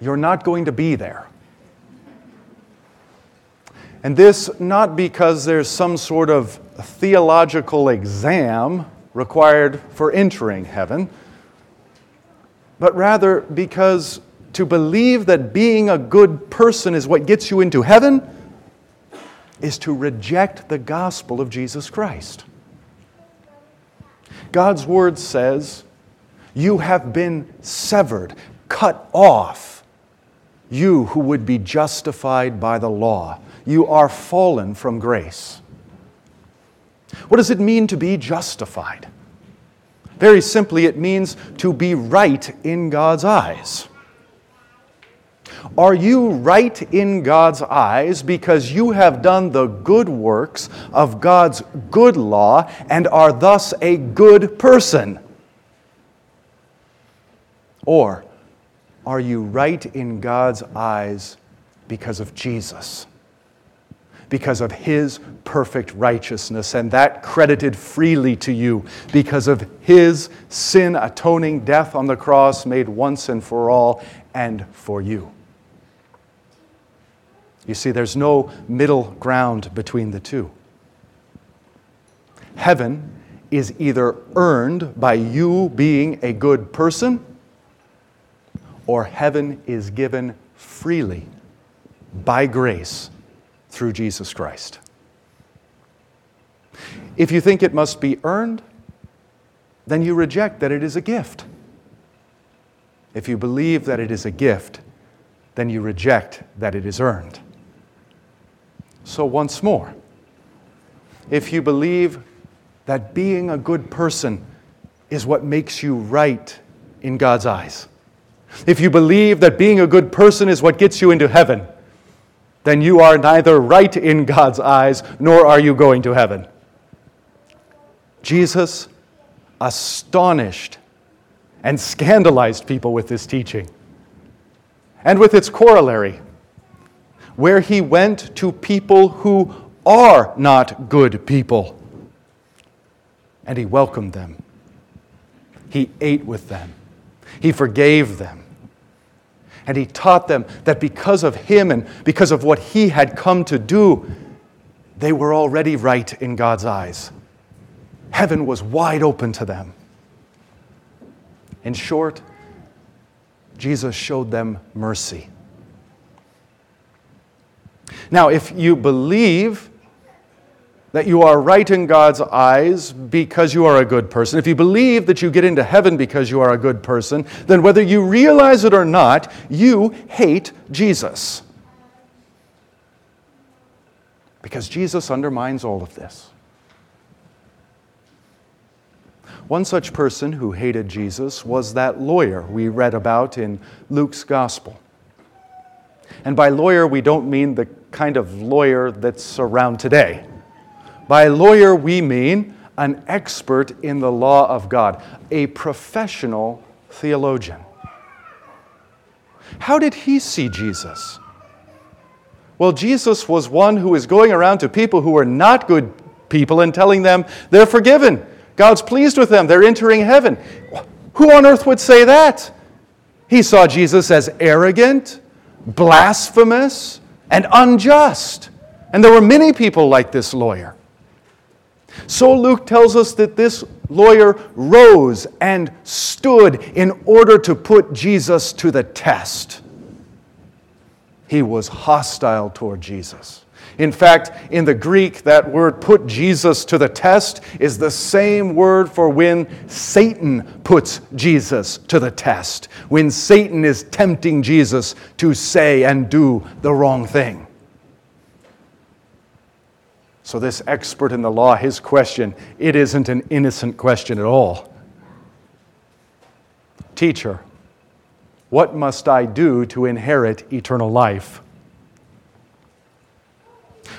you're not going to be there. And this not because there's some sort of theological exam required for entering heaven, but rather because to believe that being a good person is what gets you into heaven is to reject the gospel of Jesus Christ. God's word says, You have been severed, cut off, you who would be justified by the law you are fallen from grace. What does it mean to be justified? Very simply, it means to be right in God's eyes. Are you right in God's eyes because you have done the good works of God's good law and are thus a good person? Or are you right in God's eyes because of Jesus? because of his perfect righteousness, and that credited freely to you because of his sin atoning death on the cross made once and for all and for you. You see, there's no middle ground between the two. Heaven is either earned by you being a good person, or heaven is given freely by grace through Jesus Christ. If you think it must be earned, then you reject that it is a gift. If you believe that it is a gift, then you reject that it is earned. So, once more, if you believe that being a good person is what makes you right in God's eyes, if you believe that being a good person is what gets you into heaven, then you are neither right in God's eyes nor are you going to heaven. Jesus astonished and scandalized people with this teaching and with its corollary, where he went to people who are not good people and he welcomed them. He ate with them. He forgave them. And he taught them that because of him and because of what he had come to do, they were already right in God's eyes. Heaven was wide open to them. In short, Jesus showed them mercy. Now, if you believe that you are right in God's eyes because you are a good person, if you believe that you get into heaven because you are a good person, then whether you realize it or not, you hate Jesus. Because Jesus undermines all of this. One such person who hated Jesus was that lawyer we read about in Luke's gospel. And by lawyer, we don't mean the kind of lawyer that's around today. By lawyer, we mean an expert in the law of God, a professional theologian. How did he see Jesus? Well, Jesus was one who is going around to people who are not good people and telling them they're forgiven. God's pleased with them. They're entering heaven. Who on earth would say that? He saw Jesus as arrogant, blasphemous, and unjust. And there were many people like this lawyer. So Luke tells us that this lawyer rose and stood in order to put Jesus to the test. He was hostile toward Jesus. In fact, in the Greek, that word put Jesus to the test is the same word for when Satan puts Jesus to the test, when Satan is tempting Jesus to say and do the wrong thing. So, this expert in the law, his question, it isn't an innocent question at all. Teacher, what must I do to inherit eternal life?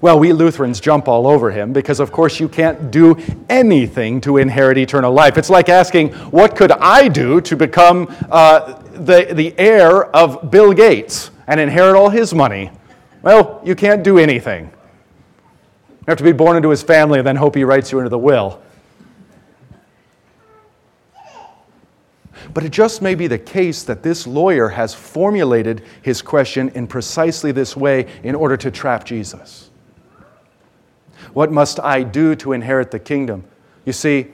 Well, we Lutherans jump all over him because, of course, you can't do anything to inherit eternal life. It's like asking, What could I do to become uh, the, the heir of Bill Gates and inherit all his money? Well, you can't do anything. You have to be born into his family and then hope he writes you into the will. But it just may be the case that this lawyer has formulated his question in precisely this way in order to trap Jesus. What must I do to inherit the kingdom? You see,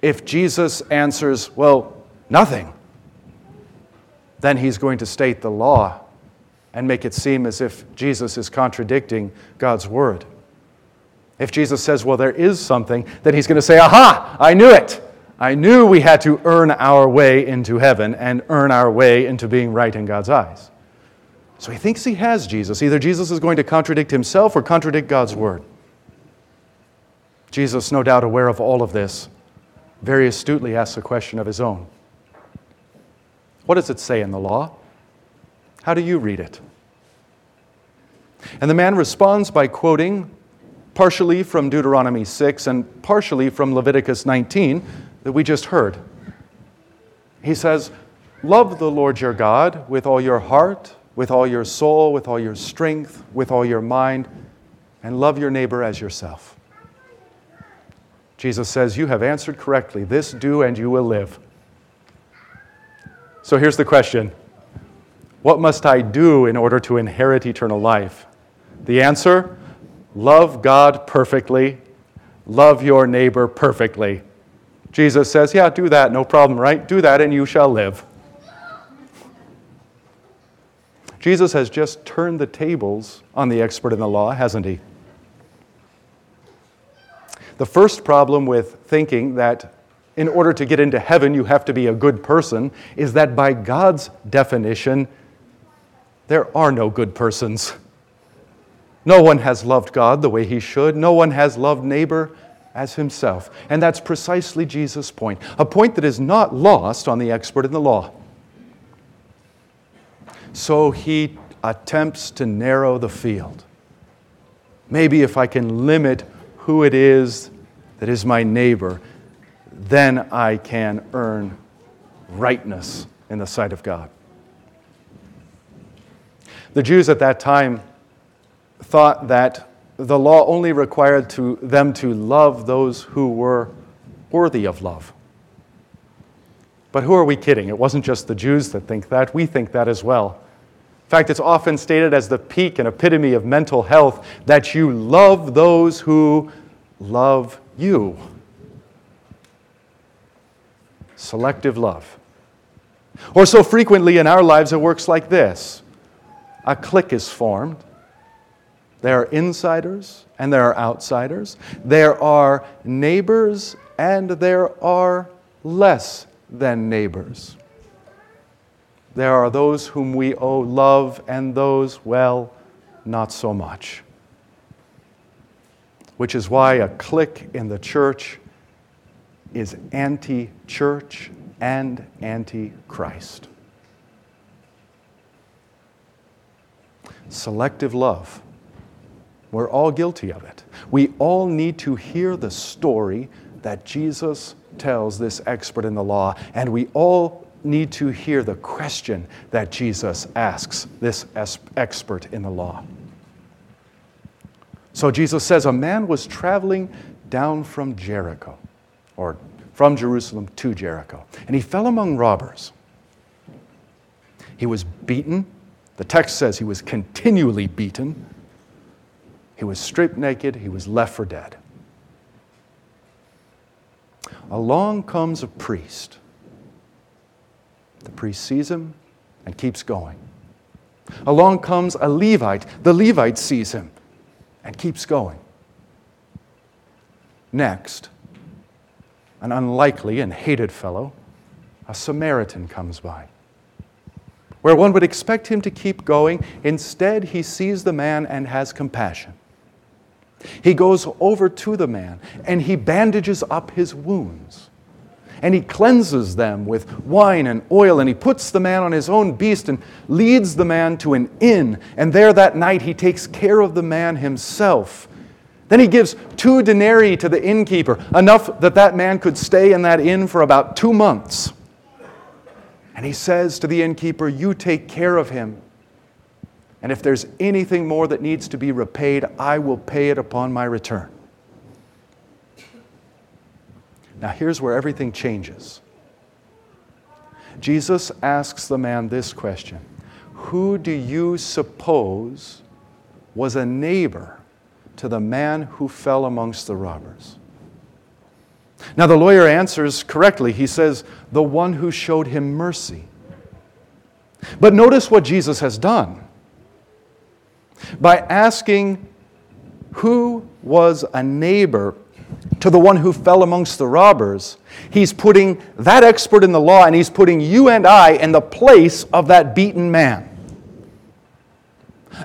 if Jesus answers, well, nothing, then he's going to state the law and make it seem as if Jesus is contradicting God's word. If Jesus says, well, there is something, then he's going to say, aha, I knew it. I knew we had to earn our way into heaven and earn our way into being right in God's eyes. So he thinks he has Jesus. Either Jesus is going to contradict himself or contradict God's word. Jesus, no doubt aware of all of this, very astutely asks a question of his own What does it say in the law? How do you read it? And the man responds by quoting partially from Deuteronomy 6 and partially from Leviticus 19 that we just heard. He says, Love the Lord your God with all your heart, with all your soul, with all your strength, with all your mind, and love your neighbor as yourself. Jesus says, You have answered correctly. This do, and you will live. So here's the question What must I do in order to inherit eternal life? The answer love God perfectly, love your neighbor perfectly. Jesus says, Yeah, do that, no problem, right? Do that, and you shall live. Jesus has just turned the tables on the expert in the law, hasn't he? The first problem with thinking that in order to get into heaven you have to be a good person is that by God's definition, there are no good persons. No one has loved God the way he should. No one has loved neighbor as himself. And that's precisely Jesus' point, a point that is not lost on the expert in the law. So he attempts to narrow the field. Maybe if I can limit who it is that is my neighbor, then I can earn rightness in the sight of God. The Jews at that time thought that the law only required to them to love those who were worthy of love. But who are we kidding? It wasn't just the Jews that think that, we think that as well. In fact, it's often stated as the peak and epitome of mental health that you love those who love you. Selective love. Or so frequently in our lives, it works like this a clique is formed. There are insiders and there are outsiders. There are neighbors and there are less than neighbors. There are those whom we owe love and those, well, not so much. Which is why a clique in the church is anti church and anti Christ. Selective love. We're all guilty of it. We all need to hear the story that Jesus tells this expert in the law, and we all need to hear the question that Jesus asks this expert in the law. So Jesus says, A man was traveling down from Jericho, or from Jerusalem to Jericho, and he fell among robbers. He was beaten. The text says he was continually beaten he was stripped naked, he was left for dead. Along comes a priest. The priest sees him and keeps going. Along comes a Levite. The Levite sees him and keeps going. Next, an unlikely and hated fellow, a Samaritan, comes by. Where one would expect him to keep going, instead, he sees the man and has compassion. He goes over to the man and he bandages up his wounds. And he cleanses them with wine and oil, and he puts the man on his own beast and leads the man to an inn. And there that night he takes care of the man himself. Then he gives two denarii to the innkeeper, enough that that man could stay in that inn for about two months. And he says to the innkeeper, You take care of him and if there's anything more that needs to be repaid, I will pay it upon my return. Now, here's where everything changes. Jesus asks the man this question Who do you suppose was a neighbor to the man who fell amongst the robbers? Now, the lawyer answers correctly. He says, The one who showed him mercy. But notice what Jesus has done. By asking who was a neighbor to the one who fell amongst the robbers, he's putting that expert in the law and he's putting you and I in the place of that beaten man.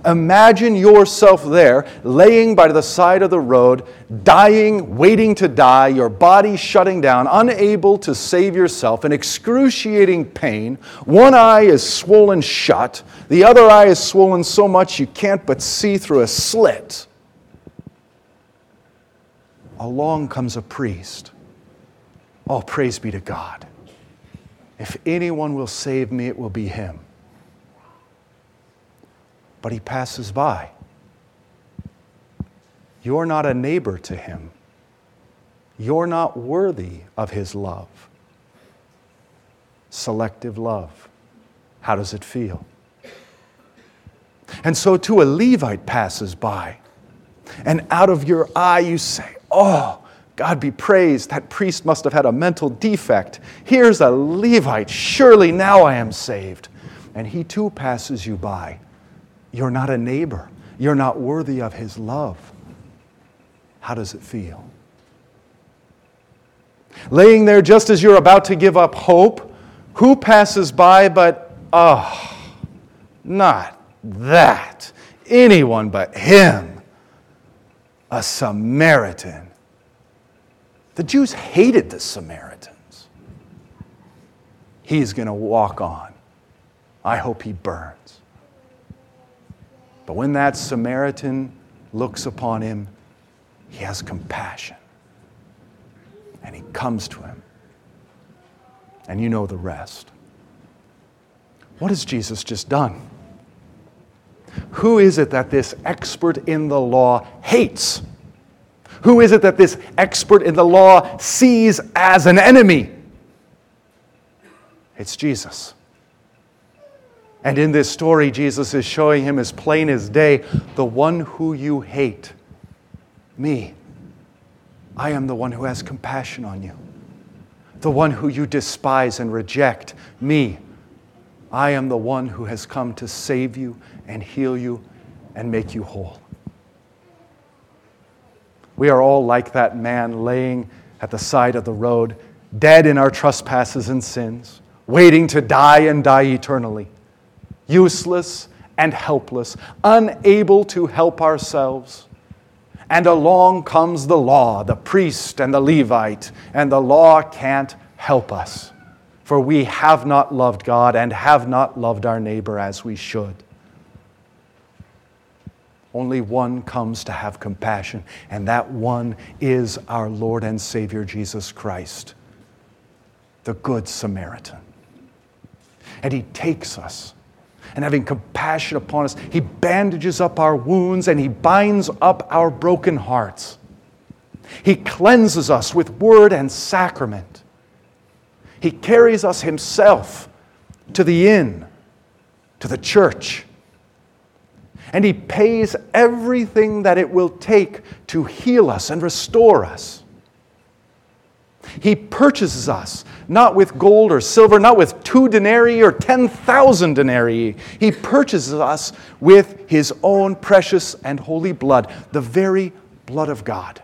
Imagine yourself there, laying by the side of the road, dying, waiting to die, your body shutting down, unable to save yourself, in excruciating pain. One eye is swollen shut, the other eye is swollen so much you can't but see through a slit. Along comes a priest. Oh, praise be to God. If anyone will save me, it will be him but he passes by. You're not a neighbor to him. You're not worthy of his love. Selective love. How does it feel? And so, too, a Levite passes by, and out of your eye you say, Oh, God be praised, that priest must have had a mental defect. Here's a Levite, surely now I am saved. And he too passes you by. You're not a neighbor. You're not worthy of his love. How does it feel? Laying there just as you're about to give up hope, who passes by but, oh, not that. Anyone but him. A Samaritan. The Jews hated the Samaritans. He's going to walk on. I hope he burns. But when that Samaritan looks upon him, he has compassion. And he comes to him. And you know the rest. What has Jesus just done? Who is it that this expert in the law hates? Who is it that this expert in the law sees as an enemy? It's Jesus. And in this story, Jesus is showing him as plain as day the one who you hate, me. I am the one who has compassion on you. The one who you despise and reject, me. I am the one who has come to save you and heal you and make you whole. We are all like that man laying at the side of the road, dead in our trespasses and sins, waiting to die and die eternally useless and helpless, unable to help ourselves. And along comes the law, the priest and the Levite, and the law can't help us, for we have not loved God and have not loved our neighbor as we should. Only one comes to have compassion, and that one is our Lord and Savior Jesus Christ, the Good Samaritan. And He takes us and having compassion upon us, He bandages up our wounds and He binds up our broken hearts. He cleanses us with word and sacrament. He carries us Himself to the inn, to the church. And He pays everything that it will take to heal us and restore us. He purchases us not with gold or silver, not with two denarii or 10,000 denarii. He purchases us with his own precious and holy blood, the very blood of God.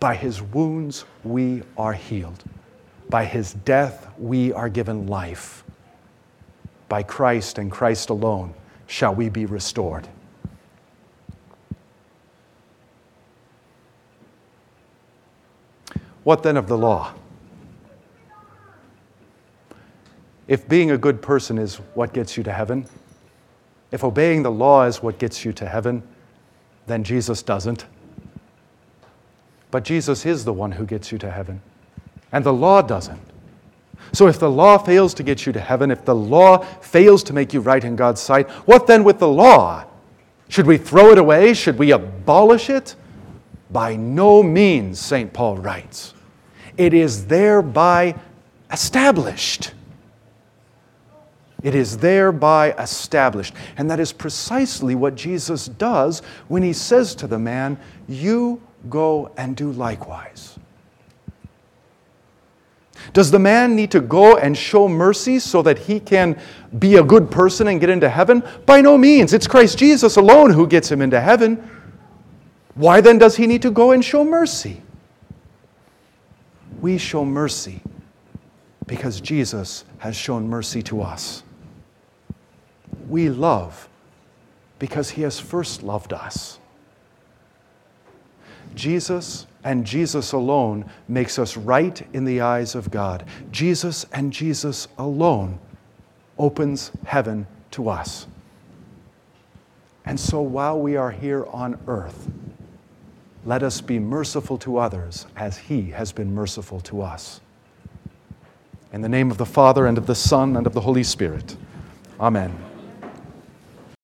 By his wounds we are healed. By his death we are given life. By Christ and Christ alone shall we be restored. What then of the law? If being a good person is what gets you to heaven, if obeying the law is what gets you to heaven, then Jesus doesn't. But Jesus is the one who gets you to heaven, and the law doesn't. So if the law fails to get you to heaven, if the law fails to make you right in God's sight, what then with the law? Should we throw it away? Should we abolish it? By no means, St. Paul writes. It is thereby established. It is thereby established. And that is precisely what Jesus does when he says to the man, You go and do likewise. Does the man need to go and show mercy so that he can be a good person and get into heaven? By no means. It's Christ Jesus alone who gets him into heaven. Why then does he need to go and show mercy? We show mercy because Jesus has shown mercy to us. We love because he has first loved us. Jesus and Jesus alone makes us right in the eyes of God. Jesus and Jesus alone opens heaven to us. And so while we are here on earth, let us be merciful to others as He has been merciful to us. In the name of the Father, and of the Son, and of the Holy Spirit. Amen.